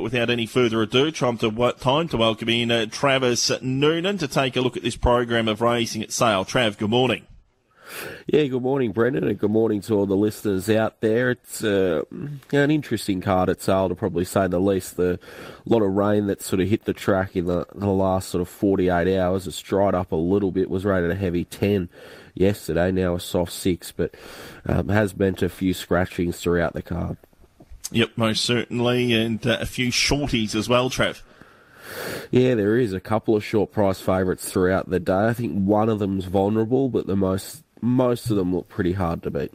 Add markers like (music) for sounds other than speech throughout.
but without any further ado, time to, time to welcome in uh, Travis Noonan to take a look at this program of racing at Sale. Trav, good morning. Yeah, good morning, Brendan, and good morning to all the listeners out there. It's uh, an interesting card at Sale, to probably say the least. The lot of rain that sort of hit the track in the, the last sort of 48 hours. It's dried up a little bit, was rated a heavy 10 yesterday, now a soft 6, but um, has meant a few scratchings throughout the card. Yep, most certainly, and uh, a few shorties as well, Trev. Yeah, there is a couple of short price favourites throughout the day. I think one of them's vulnerable, but the most most of them look pretty hard to beat.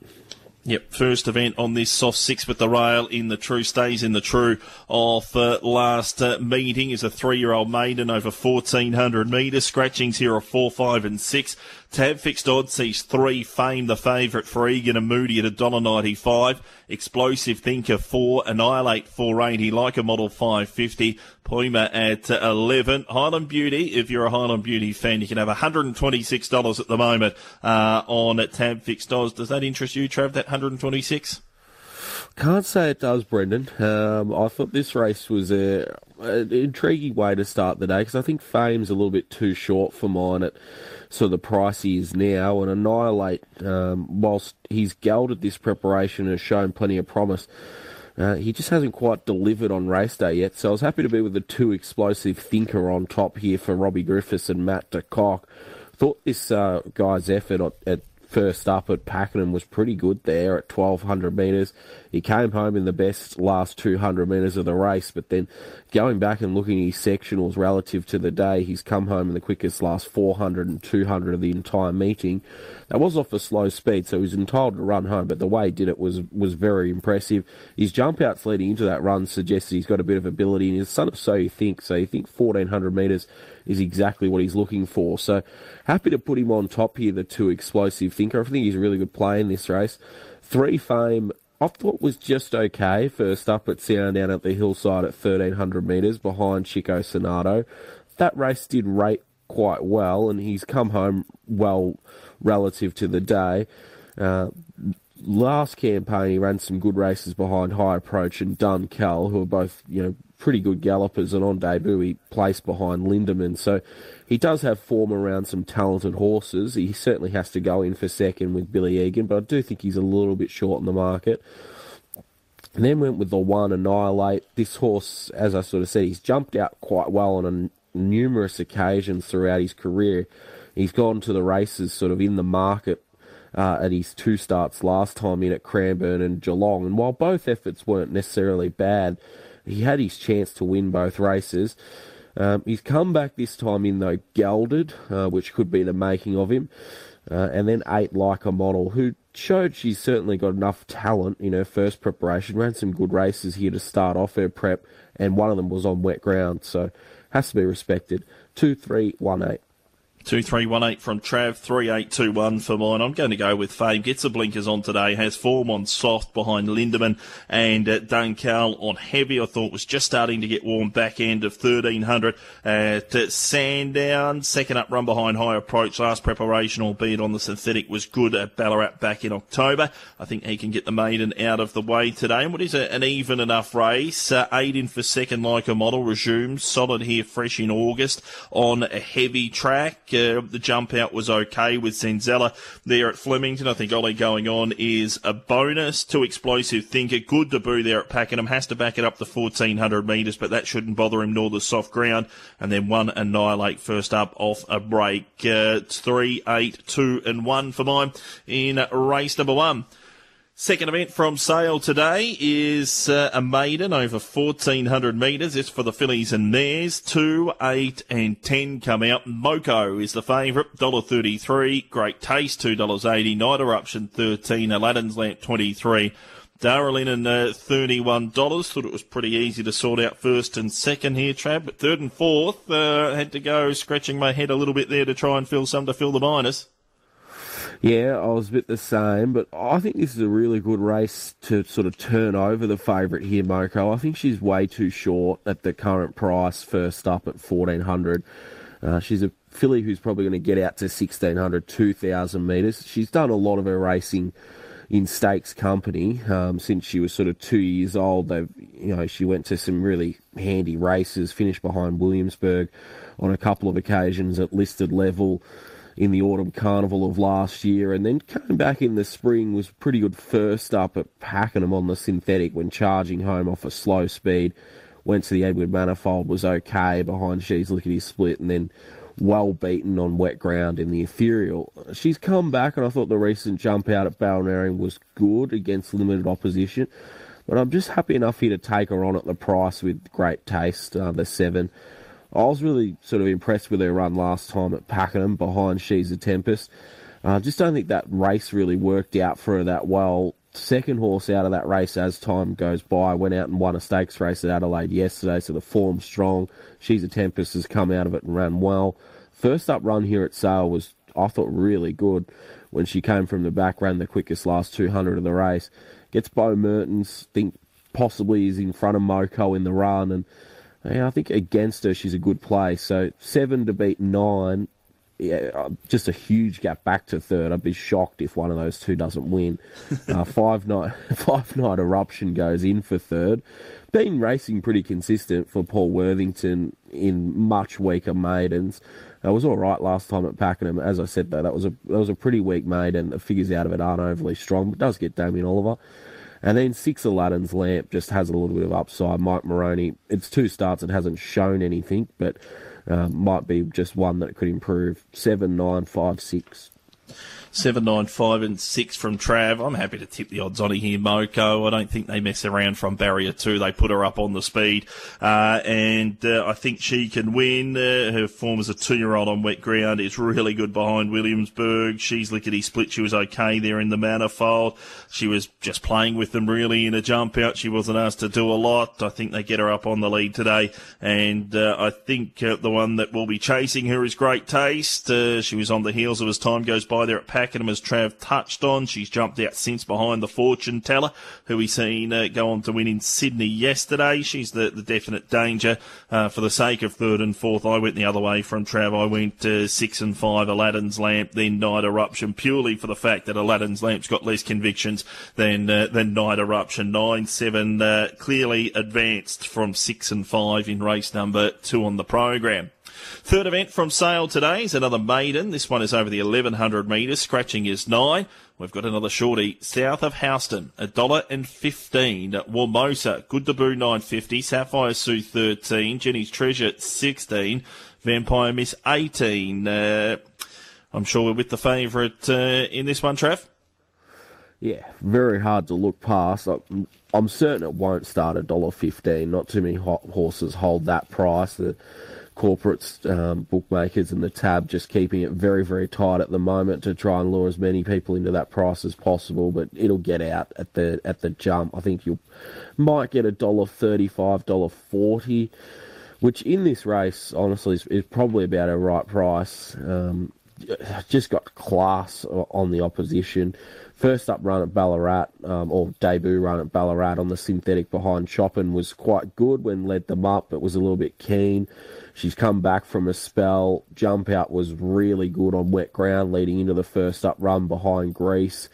Yep, first event on this soft six with the rail in the true stays in the true of uh, last uh, meeting is a three-year-old maiden over 1400 metres. Scratchings here are four, five, and six. Tab fixed odds sees three. Fame the favourite for Egan and Moody at $1.95. Explosive Thinker 4. Annihilate 480. Like a Model 550. Puma at 11. Highland Beauty, if you're a Highland Beauty fan, you can have $126 at the moment uh, on Tab fixed odds. Does that interest you, Trav, that 126 can't say it does, Brendan. Um, I thought this race was a, an intriguing way to start the day because I think Fame's a little bit too short for mine at sort of the price he is now. And Annihilate, um, whilst he's gelded this preparation and has shown plenty of promise, uh, he just hasn't quite delivered on race day yet. So I was happy to be with the two explosive thinker on top here for Robbie Griffiths and Matt De Kock. Thought this uh, guy's effort at, at first up at Pakenham was pretty good there at 1200 metres. He came home in the best last 200 metres of the race, but then going back and looking at his sectionals relative to the day, he's come home in the quickest last 400 and 200 of the entire meeting. That was off a slow speed, so he was entitled to run home, but the way he did it was, was very impressive. His jump outs leading into that run suggests he's got a bit of ability, and he's son of So You Think, so you think 1400 metres is exactly what he's looking for. So happy to put him on top here, the two explosive thinker. I think he's a really good play in this race. Three fame, I thought was just okay. First up at Sandown at the hillside at 1300 metres behind Chico Sonato. That race did rate quite well, and he's come home well relative to the day. Uh, last campaign, he ran some good races behind High Approach and Dunkel, who are both, you know, pretty good gallopers, and on debut he placed behind Lindemann. So he does have form around some talented horses. He certainly has to go in for second with Billy Egan, but I do think he's a little bit short in the market. And then went with the one Annihilate. This horse, as I sort of said, he's jumped out quite well on a, numerous occasions throughout his career. He's gone to the races sort of in the market uh, at his two starts last time in at Cranbourne and Geelong. And while both efforts weren't necessarily bad, he had his chance to win both races. Um, he's come back this time in though gelded, uh, which could be the making of him, uh, and then eight like a model who showed she's certainly got enough talent in her first preparation. Ran some good races here to start off her prep, and one of them was on wet ground, so has to be respected. Two, three, one, eight. 2318 from Trav, 3821 for mine. I'm going to go with Fame. Gets the blinkers on today, has form on soft behind Lindemann and uh, Dunkel on heavy. I thought was just starting to get warm back end of 1300 at uh, Sandown. Second up run behind High Approach. Last preparation, albeit on the synthetic, was good at Ballarat back in October. I think he can get the maiden out of the way today. And what is a, an even enough race? Uh, eight in for second like a model resumes. Solid here fresh in August on a heavy track. Uh, the jump out was okay with Senzella there at Flemington. I think Ollie going on is a bonus. Too explosive thinker. Good debut there at Pakenham. Has to back it up the 1400 metres, but that shouldn't bother him nor the soft ground. And then one annihilate first up off a break. Uh, three, eight, two, and one for mine in race number one. Second event from sale today is uh, a maiden over 1400 metres. It's for the fillies and mares. 2, 8 and 10 come out. Moko is the favourite. $1.33. Great taste. $2.80. Night Eruption 13. Aladdin's Lamp 23. Darrell and uh, $31. Thought it was pretty easy to sort out first and second here, Trav. But third and fourth, uh, had to go scratching my head a little bit there to try and fill some to fill the minus. Yeah, I was a bit the same, but I think this is a really good race to sort of turn over the favourite here, Moko. I think she's way too short at the current price, first up at 1400 uh, She's a filly who's probably going to get out to 1600, 2000 metres. She's done a lot of her racing in stakes company um, since she was sort of two years old. They, you know, she went to some really handy races, finished behind Williamsburg on a couple of occasions at listed level in the autumn carnival of last year, and then came back in the spring was pretty good first up at Pakenham on the synthetic when charging home off a slow speed. Went to the Edward Manifold, was okay behind She's Lickety Split, and then well beaten on wet ground in the ethereal. She's come back, and I thought the recent jump out at Balnarring was good against limited opposition. But I'm just happy enough here to take her on at the price with great taste, uh, the seven. I was really sort of impressed with her run last time at Pakenham behind She's a Tempest. I uh, just don't think that race really worked out for her that well. Second horse out of that race as time goes by went out and won a stakes race at Adelaide yesterday, so the form's strong. She's a Tempest has come out of it and ran well. First up run here at Sale was, I thought, really good when she came from the back, ran the quickest last 200 of the race. Gets Beau Mertens, think possibly is in front of Moko in the run, and yeah, I think against her she's a good play. So seven to beat nine, yeah, uh, just a huge gap back to third. I'd be shocked if one of those two doesn't win. (laughs) Uh, five night (laughs) five night eruption goes in for third. Been racing pretty consistent for Paul Worthington in much weaker maidens. It was all right last time at Pakenham. As I said though, that was a that was a pretty weak maiden. The figures out of it aren't overly strong, but does get Damien Oliver. And then six Aladdin's Lamp just has a little bit of upside. Mike Moroney, it's two starts, it hasn't shown anything, but uh, might be just one that could improve. Seven, nine, five, six seven, nine, five, and six from Trav. I'm happy to tip the odds on it here, Moko. I don't think they mess around from barrier two. They put her up on the speed, uh, and uh, I think she can win. Uh, her form as a two-year-old on wet ground is really good behind Williamsburg. She's lickety split. She was okay there in the manifold. She was just playing with them really in a jump out. She wasn't asked to do a lot. I think they get her up on the lead today, and uh, I think uh, the one that will be chasing her is Great Taste. Uh, she was on the heels of as time goes by there at Pack Pakenham, as Trav touched on. She's jumped out since behind the fortune teller, who we seen uh, go on to win in Sydney yesterday. She's the, the definite danger uh, for the sake of third and fourth. I went the other way from Trav. I went uh, six and five, Aladdin's Lamp, then Night Eruption, purely for the fact that Aladdin's Lamp's got less convictions than uh, than Night Eruption. Nine seven uh, clearly advanced from six and five in race number two on the program. Third event from sale today is another maiden. This one is over the 1100 metres. Scratching is nine. We've got another shorty south of Houston, a dollar and fifteen. Warmosa, good debut nine fifty. Sapphire Sue thirteen. Jenny's Treasure sixteen. Vampire Miss eighteen. Uh, I'm sure we're with the favourite uh, in this one, Trev. Yeah, very hard to look past. I'm certain it won't start at dollar fifteen. Not too many hot horses hold that price. The corporates, um, bookmakers, and the tab just keeping it very, very tight at the moment to try and lure as many people into that price as possible. But it'll get out at the at the jump. I think you might get a dollar thirty-five, dollar forty, which in this race, honestly, is, is probably about a right price. Um, just got class on the opposition. First up run at Ballarat, um, or debut run at Ballarat on the synthetic behind Chopin was quite good when led them up, but was a little bit keen. She's come back from a spell. Jump out was really good on wet ground leading into the first up run behind Greece.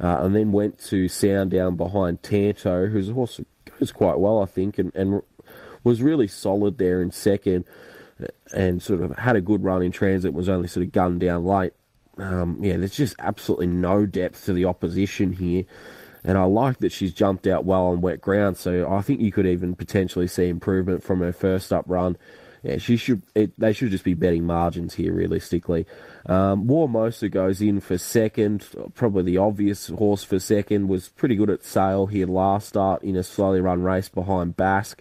Uh, and then went to Sandown behind Tanto, who's a horse goes quite well, I think, and, and was really solid there in second and sort of had a good run in transit, was only sort of gunned down late. Um, yeah, there's just absolutely no depth to the opposition here. And I like that she's jumped out well on wet ground, so I think you could even potentially see improvement from her first up run yeah, she should. It, they should just be betting margins here, realistically. Um, goes in for second. Probably the obvious horse for second was pretty good at sale here last start in a slowly run race behind Basque.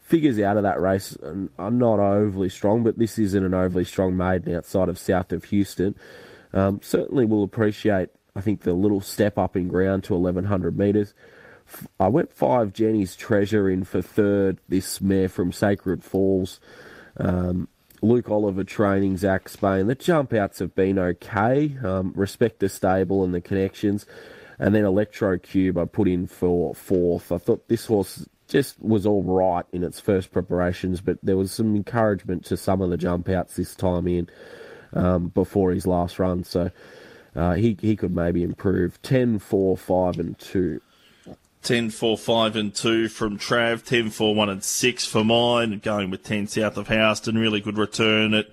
Figures out of that race are not overly strong, but this isn't an overly strong maiden outside of south of Houston. Um, certainly will appreciate, I think, the little step up in ground to 1100 metres. I went five Jenny's Treasure in for third. This mare from Sacred Falls. Um, Luke Oliver training, Zac Spain. The jump outs have been okay. Um, respect the stable and the connections. And then Electro Cube I put in for fourth. I thought this horse just was all right in its first preparations, but there was some encouragement to some of the jump outs this time in um, before his last run. So uh, he he could maybe improve 10, 4, 5, and two. 10 4 5 and 2 from Trav, 10 4 1 and 6 for mine, going with 10 south of house, Houston. Really good return at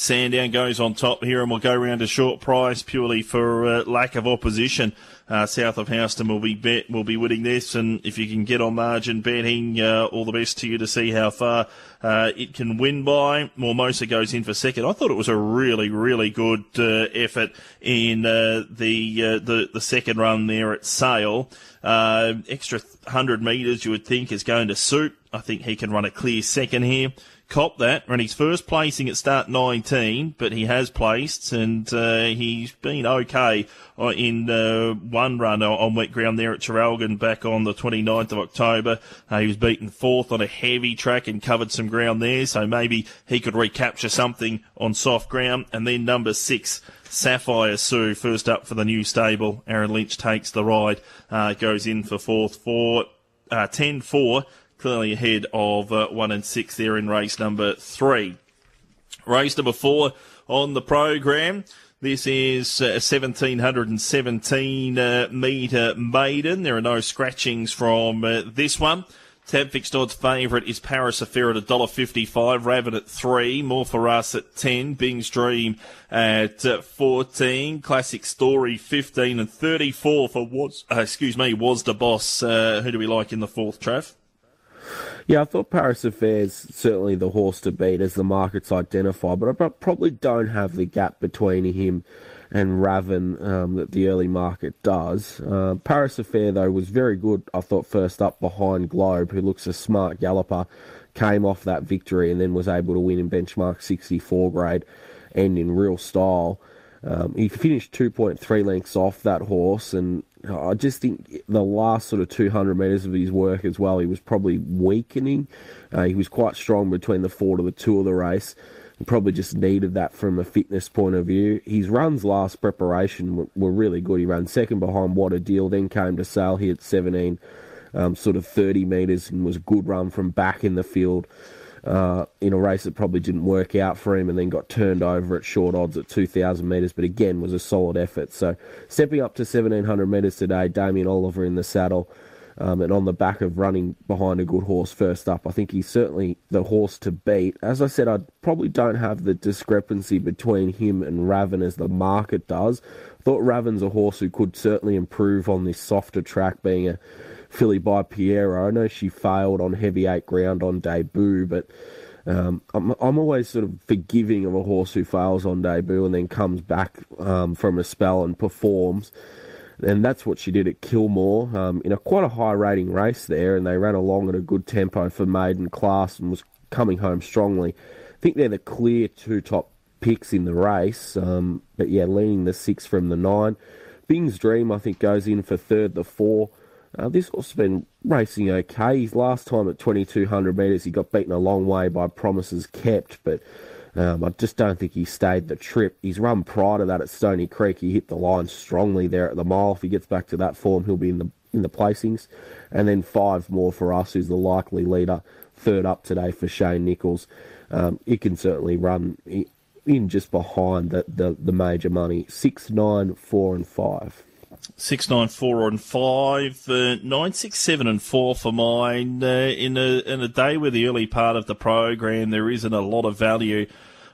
Sandown goes on top here, and we'll go round to short price purely for uh, lack of opposition. Uh, south of Houston will be bet will be winning this, and if you can get on margin betting, uh, all the best to you to see how far uh, it can win by. Mormosa goes in for second. I thought it was a really really good uh, effort in uh, the the the second run there at Sale. extra hundred metres you would think is going to suit. I think he can run a clear second here cop that. and his first placing at start 19, but he has placed and uh, he's been okay uh, in uh, one run on wet ground there at Traralgon back on the 29th of October. Uh, he was beaten fourth on a heavy track and covered some ground there, so maybe he could recapture something on soft ground. And then number six. Sapphire Sue, first up for the new stable. Aaron Lynch takes the ride, uh, goes in for fourth for uh, 10 4 clearly ahead of uh, one and six there in race number three. Race number four on the program. This is a 1717 uh, metre maiden. There are no scratchings from uh, this one. Tab fixed odds favourite is Paris Affair at $1.55, Raven at 3, More for Us at 10, Bing's Dream at uh, 14, Classic Story 15 and 34 for what, uh, excuse me, Was the Boss. Uh, who do we like in the fourth, Trav? Yeah, I thought Paris Affairs certainly the horse to beat as the markets identify, but I probably don't have the gap between him and Raven um, that the early market does. Uh, Paris Affair, though, was very good, I thought, first up behind Globe, who looks a smart galloper, came off that victory and then was able to win in benchmark 64 grade and in real style. Um, he finished 2.3 lengths off that horse, and I just think the last sort of 200 metres of his work as well, he was probably weakening. Uh, he was quite strong between the four to the two of the race. He probably just needed that from a fitness point of view. His runs last preparation were, were really good. He ran second behind What a Deal, then came to Sale here at 17, um, sort of 30 metres, and was a good run from back in the field uh, in a race that probably didn't work out for him and then got turned over at short odds at 2,000 metres, but again was a solid effort. So stepping up to 1,700 metres today, Damien Oliver in the saddle. Um, and on the back of running behind a good horse first up, I think he's certainly the horse to beat. As I said, I probably don't have the discrepancy between him and Raven as the market does. Thought Raven's a horse who could certainly improve on this softer track, being a filly by Pierro. I know she failed on heavy eight ground on debut, but um, I'm, I'm always sort of forgiving of a horse who fails on debut and then comes back um, from a spell and performs. And that's what she did at Kilmore um, in a quite a high rating race there, and they ran along at a good tempo for maiden class and was coming home strongly. I think they're the clear two top picks in the race, um, but yeah, leaning the six from the nine. Bing's Dream, I think, goes in for third, the four. Uh, this has been racing okay. His last time at 2200 metres, he got beaten a long way by Promises Kept, but um, I just don't think he stayed the trip. He's run prior to that at Stony Creek. He hit the line strongly there at the mile. If he gets back to that form, he'll be in the in the placings. And then five more for us, who's the likely leader. Third up today for Shane Nichols. Um, he can certainly run in just behind the, the, the major money. Six, nine, four, and five. Six nine four and five, uh, nine six seven and four for mine. Uh, in a in a day where the early part of the program there isn't a lot of value.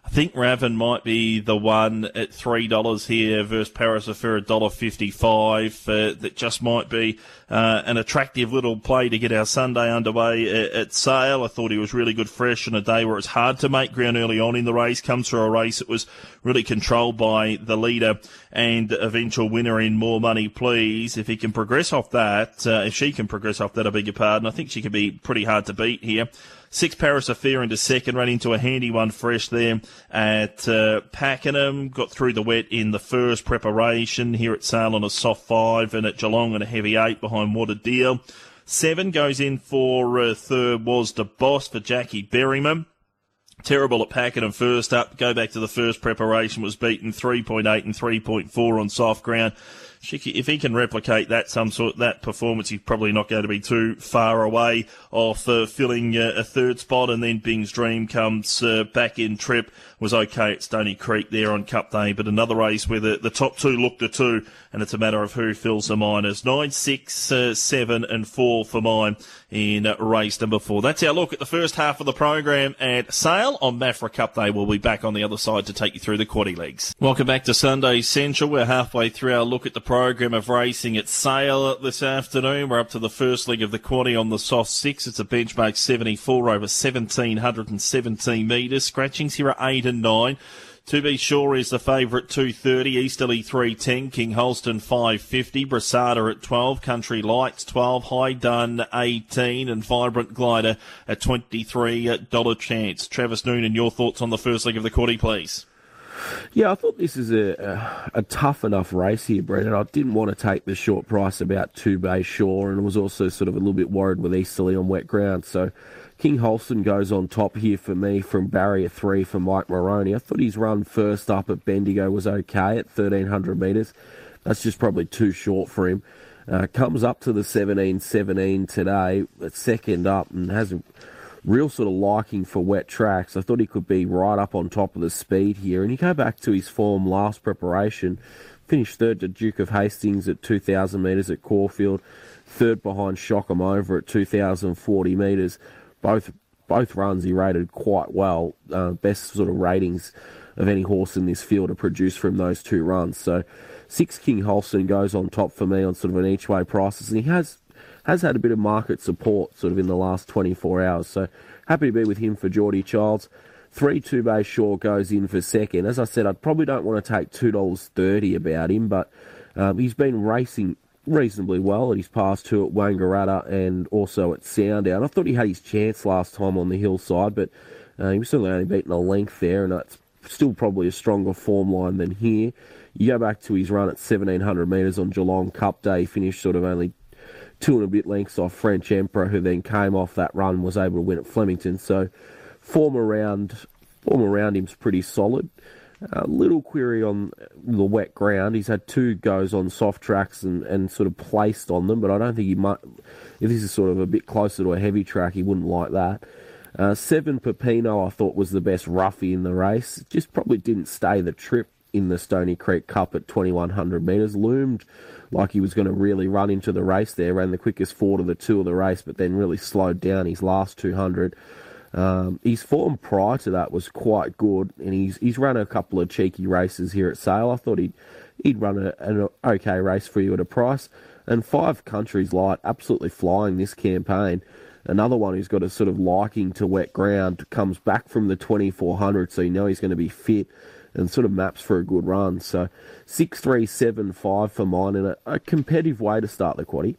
I think Raven might be the one at three dollars here versus Paris Affair a dollar fifty five. Uh, that just might be uh, an attractive little play to get our Sunday underway at, at, Sale. I thought he was really good fresh on a day where it's hard to make ground early on in the race. Comes through a race that was really controlled by the leader and eventual winner in More Money Please. If he can progress off that, uh, if she can progress off that, I beg your pardon. I think she could be pretty hard to beat here. Six Paris Affair into second, ran into a handy one fresh there at uh, Pakenham. Got through the wet in the first preparation here at Sale on a soft five and at Geelong on a heavy eight behind What a Deal. Seven goes in for uh, third was the boss for Jackie Berryman. Terrible at Pakenham first up. Go back to the first preparation was beaten 3.8 and 3.4 on soft ground. If he can replicate that some sort that performance, he's probably not going to be too far away off uh, filling uh, a third spot. And then Bing's Dream comes uh, back in trip was okay at Stony Creek there on Cup Day, but another race where the, the top two look the two, and it's a matter of who fills the minors. Nine, six, uh, seven, and four for mine in race number four. That's our look at the first half of the program at Sale on Maffra Cup Day. We'll be back on the other side to take you through the quaddy legs. Welcome back to Sunday Central. We're halfway through our look at the program of racing at Sale this afternoon. We're up to the first leg of the quaddy on the soft six. It's a benchmark 74 over 1717 metres. Scratchings here are eight and nine. To be sure is the favourite 230, Easterly 310, King Holston 550, Brasada at 12, Country Lights 12, High Done 18, and Vibrant Glider at $23 chance. Travis Noonan, your thoughts on the first leg of the quarter, please. Yeah, I thought this is a, a, a, tough enough race here, Brendan. I didn't want to take the short price about Two Bay Shore and was also sort of a little bit worried with Easterly on wet ground. So King Holston goes on top here for me from barrier three for Mike Moroney. I thought his run first up at Bendigo was okay at 1300 metres. That's just probably too short for him. Uh, comes up to the 17-17 today, second up, and has a real sort of liking for wet tracks. I thought he could be right up on top of the speed here. And you go back to his form last preparation, finished third to Duke of Hastings at 2,000 metres at Caulfield, third behind Shock 'em Over at 2,040 metres both both runs he rated quite well. Uh, best sort of ratings of any horse in this field are produced from those two runs. So six King Holston goes on top for me on sort of an each way prices, and he has has had a bit of market support sort of in the last 24 hours. So happy to be with him for Geordie Childs. Three two bay Shore goes in for second. As I said, I probably don't want to take two dollars thirty about him, but um, he's been racing reasonably well at his past two at Wangaratta and also at Sandown. I thought he had his chance last time on the hillside, but uh, he was certainly only beaten a length there, and that's still probably a stronger form line than here. You go back to his run at 1700 metres on Geelong Cup Day, he finished sort of only two and a bit lengths off French Emperor, who then came off that run, was able to win at Flemington. So form around form around him's pretty solid. A little query on the wet ground. He's had two goes on soft tracks and, and sort of placed on them, but I don't think he might. If this is sort of a bit closer to a heavy track, he wouldn't like that. Uh, seven Pepino, I thought was the best roughie in the race. Just probably didn't stay the trip in the Stony Creek Cup at 2100 metres. Loomed like he was going to really run into the race there. Ran the quickest four to the two of the race, but then really slowed down his last 200. Um, his form prior to that was quite good, and he's he's run a couple of cheeky races here at Sale. I thought he'd he'd run a, an okay race for you at a price. And five Country Lights, absolutely flying this campaign. Another one who's got a sort of liking to wet ground comes back from the 2400, so you know he's going to be fit and sort of maps for a good run. So six three seven five for mine, and a, a competitive way to start the quaddy.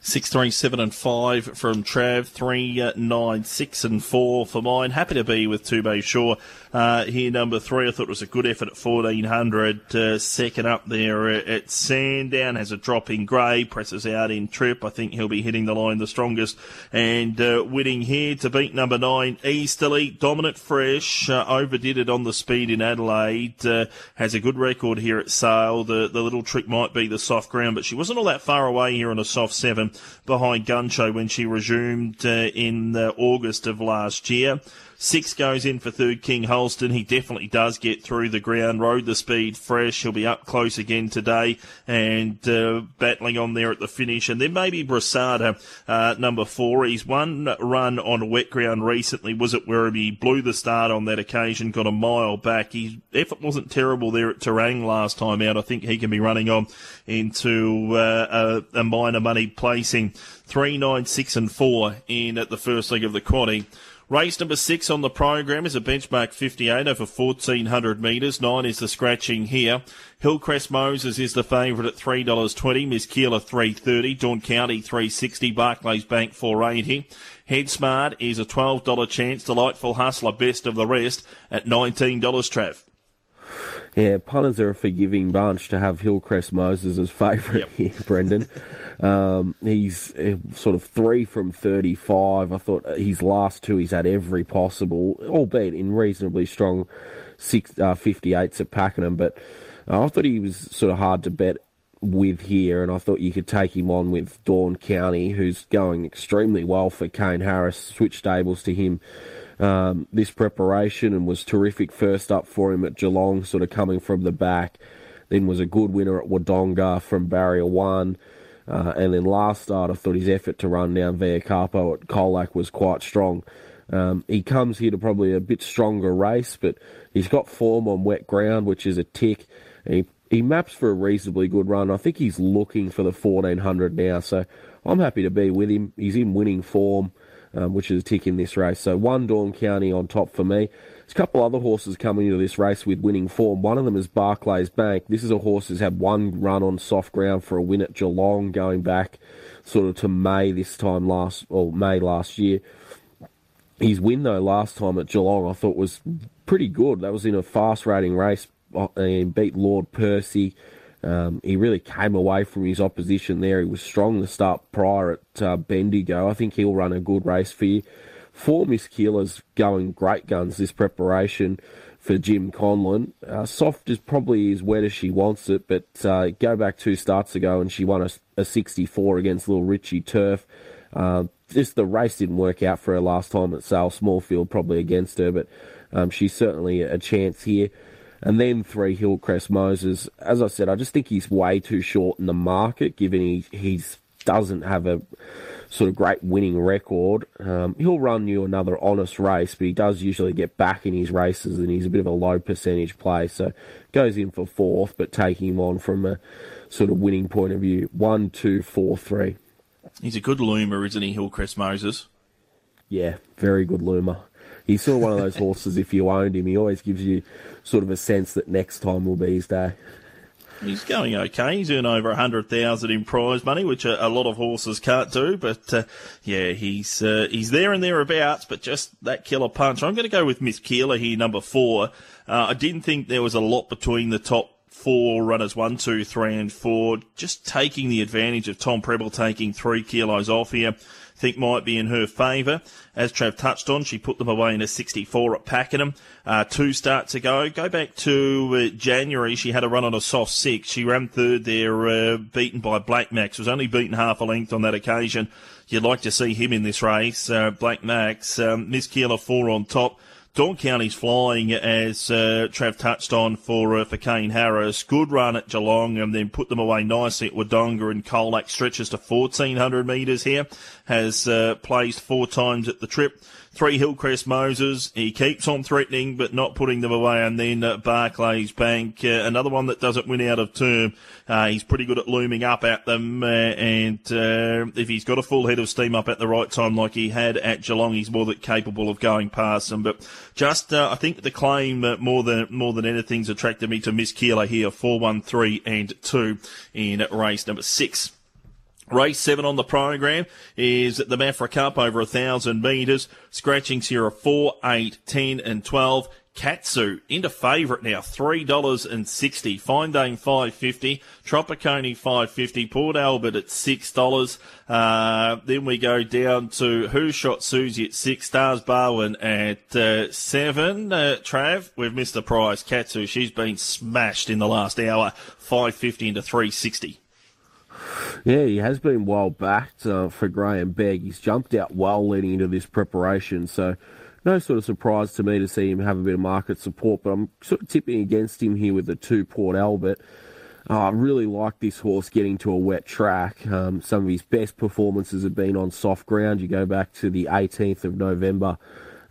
Six, three, seven, and five from Trav. Three, uh, nine, six, and four for mine. Happy to be with Two Bay Shore uh, here. Number three, I thought it was a good effort at fourteen hundred. Uh, second up there at Sandown has a drop in grey, presses out in trip. I think he'll be hitting the line the strongest and uh, winning here to beat number nine Easterly. Dominant Fresh uh, overdid it on the speed in Adelaide. Uh, has a good record here at Sale. The the little trick might be the soft ground, but she wasn't all that far away here on a soft seven behind Guncho when she resumed uh, in uh, August of last year. Six goes in for third King Holston. He definitely does get through the ground, rode the speed fresh. He'll be up close again today and uh, battling on there at the finish. And then maybe Brasada, uh, number four. He's one run on wet ground recently, was at Werribee. Blew the start on that occasion, got a mile back. His effort wasn't terrible there at Terang last time out. I think he can be running on into uh, a, a minor money placing. Three, nine, six, and four in at the first leg of the quaddy. Race number six on the program is a benchmark 58 over 1400 metres. Nine is the scratching here. Hillcrest Moses is the favourite at $3.20. Miss Keeler 330. Dawn County 360. Barclays Bank 480. Head Smart is a $12 chance. Delightful Hustler best of the rest at $19 Trav. Yeah, punters are a forgiving bunch to have Hillcrest Moses as favourite yep. here, Brendan. Um, he's uh, sort of three from 35. I thought his last two, he's had every possible, albeit in reasonably strong six, uh, 58s at Pakenham. But uh, I thought he was sort of hard to bet with here, and I thought you could take him on with Dawn County, who's going extremely well for Kane Harris. Switch stables to him um, this preparation and was terrific first up for him at Geelong, sort of coming from the back. Then was a good winner at Wodonga from barrier one. Uh, and then last start, I thought his effort to run down Via Capo at Colac was quite strong. Um, he comes here to probably a bit stronger race, but he's got form on wet ground, which is a tick. He, he maps for a reasonably good run. I think he's looking for the 1400 now, so I'm happy to be with him. He's in winning form, um, which is a tick in this race. So one Dawn County on top for me. There's a couple other horses coming into this race with winning form. One of them is Barclays Bank. This is a horse who's had one run on soft ground for a win at Geelong, going back sort of to May this time last or May last year. His win though last time at Geelong, I thought was pretty good. That was in a fast rating race uh, and beat Lord Percy. Um, he really came away from his opposition there. He was strong to start prior at uh, Bendigo. I think he'll run a good race for you. Four Miss Keeler's going great guns this preparation for Jim Conlon. Uh, soft is probably as wet as she wants it, but uh, go back two starts ago and she won a, a 64 against Little Richie Turf. Uh, just the race didn't work out for her last time at Sale Smallfield, probably against her, but um, she's certainly a chance here. And then three Hillcrest Moses. As I said, I just think he's way too short in the market, given he he's doesn't have a sort of great winning record. Um, he'll run you another honest race, but he does usually get back in his races, and he's a bit of a low percentage play. So goes in for fourth, but taking him on from a sort of winning point of view. One, two, four, three. He's a good loomer, isn't he, Hillcrest Moses? Yeah, very good loomer. He's sort of one of those horses, if you owned him, he always gives you sort of a sense that next time will be his day. He's going okay. He's earned over a hundred thousand in prize money, which a, a, lot of horses can't do. But uh, yeah, he's uh, he's there and thereabouts. But just that killer punch. I'm going to go with Miss Keeler here, number four. Uh, I didn't think there was a lot between the top four runners, one, two, three, and four. Just taking the advantage of Tom Prebble taking three kilos off here think might be in her favour. As Trav touched on, she put them away in a 64 at Pakenham. Uh, two starts ago. Go back to uh, January. She had a run on a soft six. She ran third there, uh, beaten by Black Max. Was only beaten half a length on that occasion. You'd like to see him in this race. Uh, Black Max, um, Miss Keeler four on top. Dawn County's flying, as uh, Trav touched on for uh, for Kane Harris. Good run at Geelong, and then put them away nicely at Wodonga and Colac. Stretches to 1,400 metres here. Has uh, placed four times at the trip. Three Hillcrest Moses. He keeps on threatening, but not putting them away. And then uh, Barclays Bank, uh, another one that doesn't win out of term. Uh, he's pretty good at looming up at them. Uh, and uh, if he's got a full head of steam up at the right time, like he had at Geelong, he's more than capable of going past them. But just, uh, I think the claim more than more than anything's attracted me to Miss Keeler here, four, one, three, and two in race number six. Race seven on the program is the Maffra Cup over a thousand metres. Scratchings here are four, eight, ten, and twelve. Katsu into favourite now, three dollars and sixty. Fine Dame five fifty. Tropicone five fifty. Port Albert at six dollars. Uh, then we go down to Who Shot Susie at six. Stars Barwin at uh, seven. Uh, Trav, we've missed the prize. Katsu, she's been smashed in the last hour. Five fifty into three sixty. Yeah, he has been well backed uh, for Grahame Begg. He's jumped out well leading into this preparation, so no sort of surprise to me to see him have a bit of market support. But I'm sort of tipping against him here with the two Port Albert. Uh, I really like this horse getting to a wet track. Um, some of his best performances have been on soft ground. You go back to the 18th of November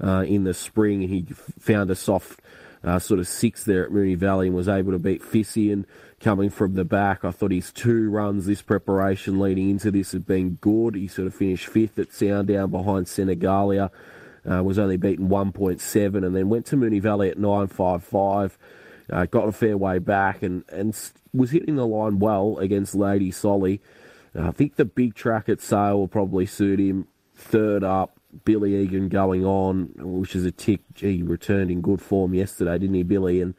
uh, in the spring, and he found a soft uh, sort of six there at Moonee Valley and was able to beat Fissy and coming from the back. I thought his two runs this preparation leading into this have been good. He sort of finished fifth at Sandown behind Senegalia, uh, was only beaten 1.7, and then went to Moonee Valley at 9.55. Uh, got a fair way back and, and was hitting the line well against Lady Solly. Uh, I think the big track at Sale will probably suit him. Third up, Billy Egan going on, which is a tick. Gee, he returned in good form yesterday, didn't he, Billy? And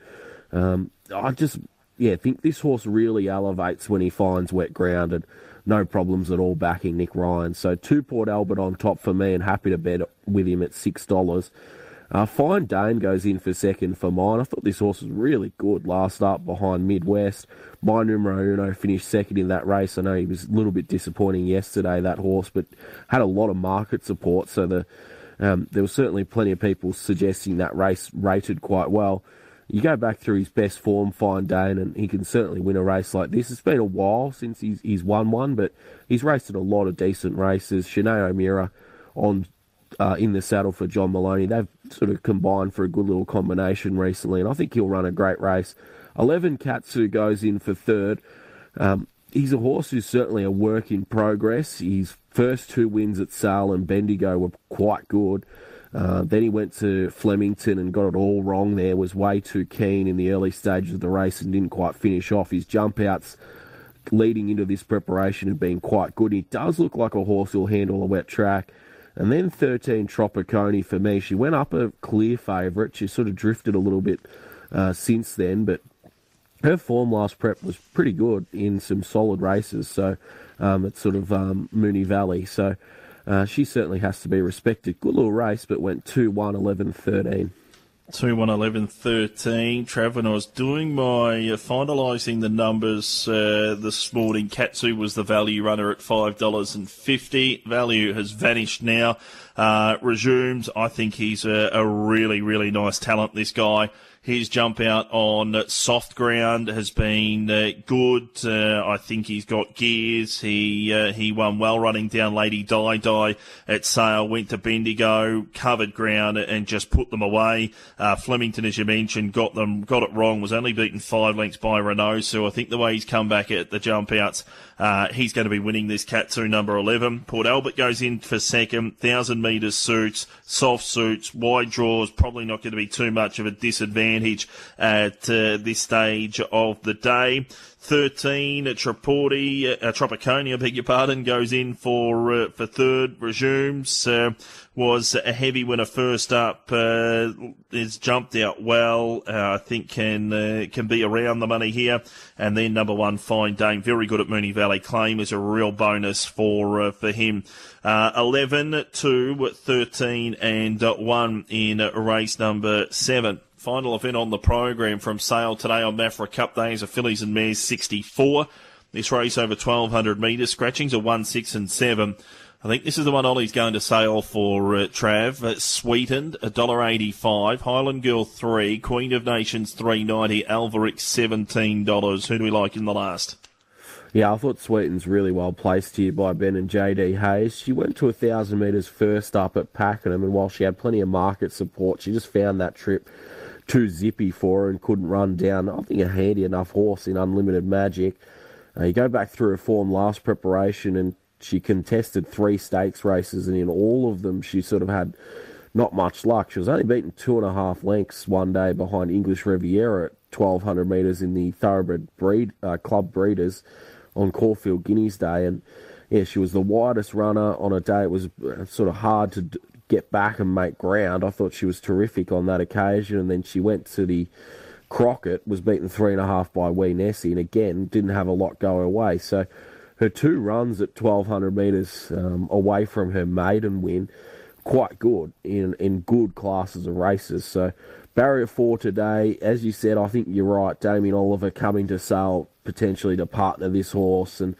um, I just yeah, think this horse really elevates when he finds wet ground and no problems at all backing Nick Ryan. So two Port Albert on top for me and happy to bet with him at six dollars. Uh, Fine Dane goes in for second for mine. I thought this horse was really good last up behind Midwest. My numero uno finished second in that race. I know he was a little bit disappointing yesterday, that horse, but had a lot of market support. So the um, there was certainly plenty of people suggesting that race rated quite well. You go back through his best form, Fine Dane, and he can certainly win a race like this. It's been a while since he's, he's won one, but he's raced in a lot of decent races. Shanae O'Meara on uh, in the saddle for John Maloney. They've sort of combined for a good little combination recently, and I think he'll run a great race. 11 Katsu goes in for third. Um, he's a horse who's certainly a work in progress. His first two wins at Sale and Bendigo were quite good. Uh, then he went to Flemington and got it all wrong there, was way too keen in the early stages of the race and didn't quite finish off. His jump outs leading into this preparation have been quite good. He does look like a horse who'll handle a wet track. And then 13 Tropiconi for me. She went up a clear favourite. She sort of drifted a little bit uh, since then, but her form last prep was pretty good in some solid races. So um, sort of um, Moonee Valley. So uh, she certainly has to be respected. Good little race, but went 2 1 11 13. 2 1 11 13. Trav, I was doing my uh, finalising the numbers uh, this morning, Katsu was the value runner at $5.50. Value has vanished now. Uh, resumes. I think he's a, a really, really nice talent, this guy. His jump out on soft ground has been uh, good. Uh, I think he's got gears. He uh, he won well running down Lady Di Di at Sale, went to Bendigo, covered ground and just put them away. Uh, Flemington, as you mentioned, got them got it wrong. Was only beaten five lengths by Renault. So I think the way he's come back at the jump outs, uh, he's going to be winning this Katsu number 11. Port Albert goes in for second. Thousand metres suits, soft suits, wide draws. Probably not going to be too much of a disadvantage at uh, this stage of the day. 13, Traporti, uh, Tropiconi, beg your pardon, goes in for uh, for third, resumes. Uh, was a heavy winner first up. Uh, has jumped out well. Uh, I think can uh, can be around the money here. And then number one, Fine Dame, very good at Moonee Valley. Claim is a real bonus for uh, for him. Uh, 11, 2, 13, and 1 in race number 7 final event on the program from sale today on Maffra Cup Days of Fillies and Mares 64. This race over 1200 metres, scratchings are 1, 6 and 7. I think this is the one Ollie's going to sale for uh, Trav. Uh, sweetened, $1.85. Highland Girl 3. Queen of Nations 390 Alvarix $17. Who do we like in the last? Yeah, I thought Sweeten's really well placed here by Ben and JD Hayes. She went to a 1,000 metres first up at Pakenham, and while she had plenty of market support, she just found that trip too zippy for her and couldn't run down. I think a handy enough horse in Unlimited Magic. Uh, you go back through her form last preparation, and she contested three stakes races, and in all of them, she sort of had not much luck. She was only beaten two and a half lengths one day behind English Riviera at 1200 metres in the Thoroughbred breed, uh, Club Breeders on Caulfield Guineas Day, and yeah, she was the widest runner on a day. It was uh, sort of hard to get back and make ground. I thought she was terrific on that occasion, and then she went to the Crockett, was beaten three and a half by Wee Nessie, and again didn't have a lot go her way. So her two runs at 1200 metres um, away from her maiden win, quite good in in good classes of races. So barrier four today, as you said, I think you're right. Damien Oliver coming to sale potentially to partner this horse and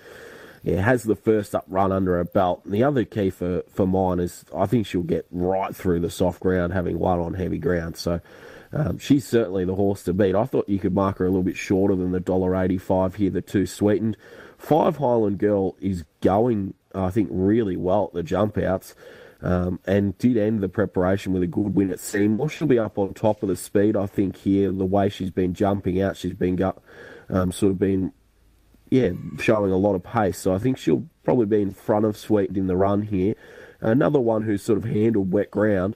yeah, has the first up run under her belt. And the other key for, for mine is I think she'll get right through the soft ground, having won on heavy ground. So um, she's certainly the horse to beat. I thought you could mark her a little bit shorter than the dollar eighty-five here, the two sweetened. Five Highland Girl is going, I think, really well at the jump outs. Um, and did end the preparation with a good win at Seymour. She'll be up on top of the speed, I think, here. The way she's been jumping out, she's been um, sort of been yeah, showing a lot of pace. So I think she'll probably be in front of Sweet in the run here. Another one who's sort of handled wet ground.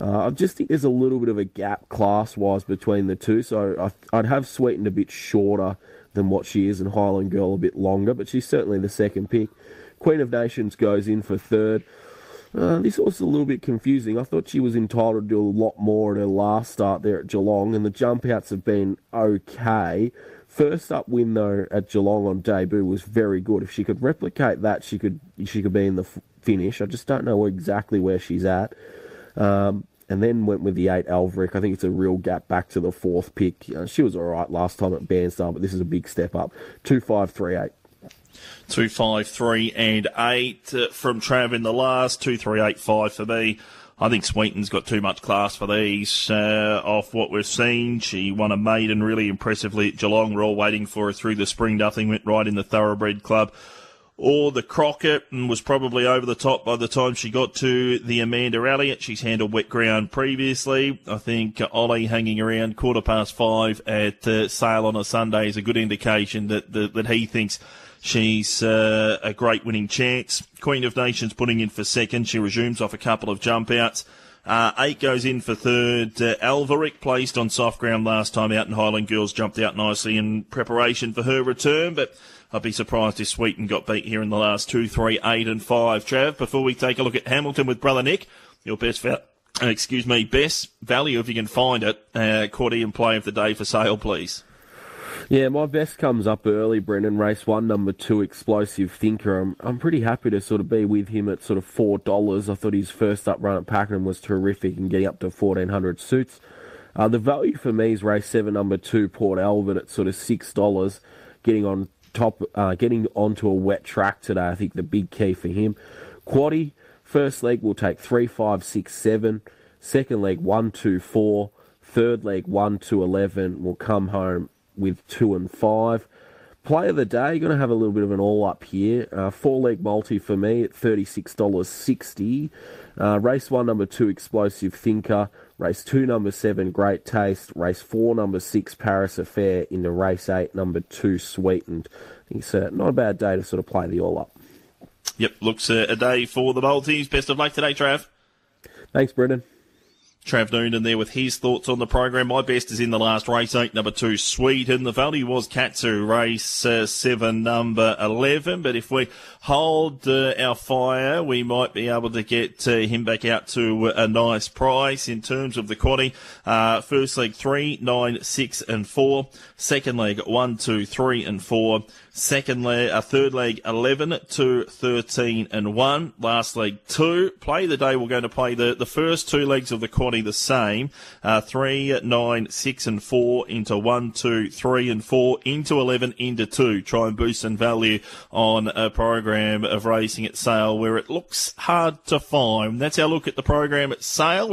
Uh, I just think there's a little bit of a gap class wise between the two. So I, would have Sweetened a bit shorter than what she is, and Highland Girl a bit longer, but she's certainly the second pick. Queen of Nations goes in for third. Uh, this was a little bit confusing. I thought she was entitled to do a lot more at her last start there at Geelong, and the jump outs have been okay. First up win though at Geelong on debut was very good. If she could replicate that, she could she could be in the finish. I just don't know exactly where she's at. Um, and then went with the eight Elverick. I think it's a real gap back to the fourth pick. Uh, she was all right last time at Bairnsdale, but this is a big step up. Two five three eight. Two five three and eight uh, from Trav in the last. Two three eight five for me. I think Sweeten's got too much class for these. Uh, off what we've seen, she won a maiden really impressively at Geelong. We're all waiting for her through the spring. Nothing went right in the Thoroughbred Club or the Crockett and was probably over the top by the time she got to the Amanda Elliott. She's handled wet ground previously. I think Ollie hanging around quarter past five at uh, Sale on a Sunday is a good indication that, that, that he thinks she's uh, a great winning chance. Queen of Nations putting in for second. She resumes off a couple of jump outs. Uh, eight goes in for third. Uh, Alverick placed on soft ground last time out, and Highland Girls jumped out nicely in preparation for her return. But I'd be surprised if Sweeten got beat here in the last two, three, eight, and five. Trav, before we take a look at Hamilton with brother Nick, your best va- uh, excuse me, best value if you can find it. Uh, and play of the day for Sale, please. Yeah, my best comes up early, Brendan. Race one, number two, Explosive Thinker. I'm, I'm pretty happy to sort of be with him at sort of four dollars. I thought his first up run at Pakenham was terrific and getting up to fourteen hundred suits. Uh, the value for me is race seven, number two, Port Albert at sort of six dollars, getting on top, uh, getting onto a wet track today. I think the big key for him. Quaddy, first leg will take three, five, six, seven. Second leg one, two, four. Third leg one two, eleven will come home with two and five. Play of the day, you're going to have a little bit of an all up here. Uh, four leg multi for me at $36.60. Uh, race one, number two, Explosive Thinker. Race two, number seven, Great Taste. Race four, number six, Paris Affair. Into race eight, number two, Sweetened. It's uh, not a bad day to sort of play the all up. Yep, looks uh, a day for the multis. Best of luck today, Trav. Thanks, Brendan. Trav Noonan there with his thoughts on the program. My best is in the last race, eight, number two, Sweden. The value was Katsu, race uh, seven, number 11. But if we hold uh, our fire, we might be able to get uh, him back out to a nice price in terms of the quaddy. Uh, first leg, three, nine, six, and four. Second leg, one, two, three, and four. Second leg, a uh, third leg, 11 to 13 and 1. Last leg, 2. Play the day, we're going to play the, the first two legs of the quaddy the same. Uh, 3, 9, 6 and 4 into 1, 2, 3 and 4 into 11 into 2. Try and boost some value on a program of racing at Sale where it looks hard to find. That's our look at the program at Sale.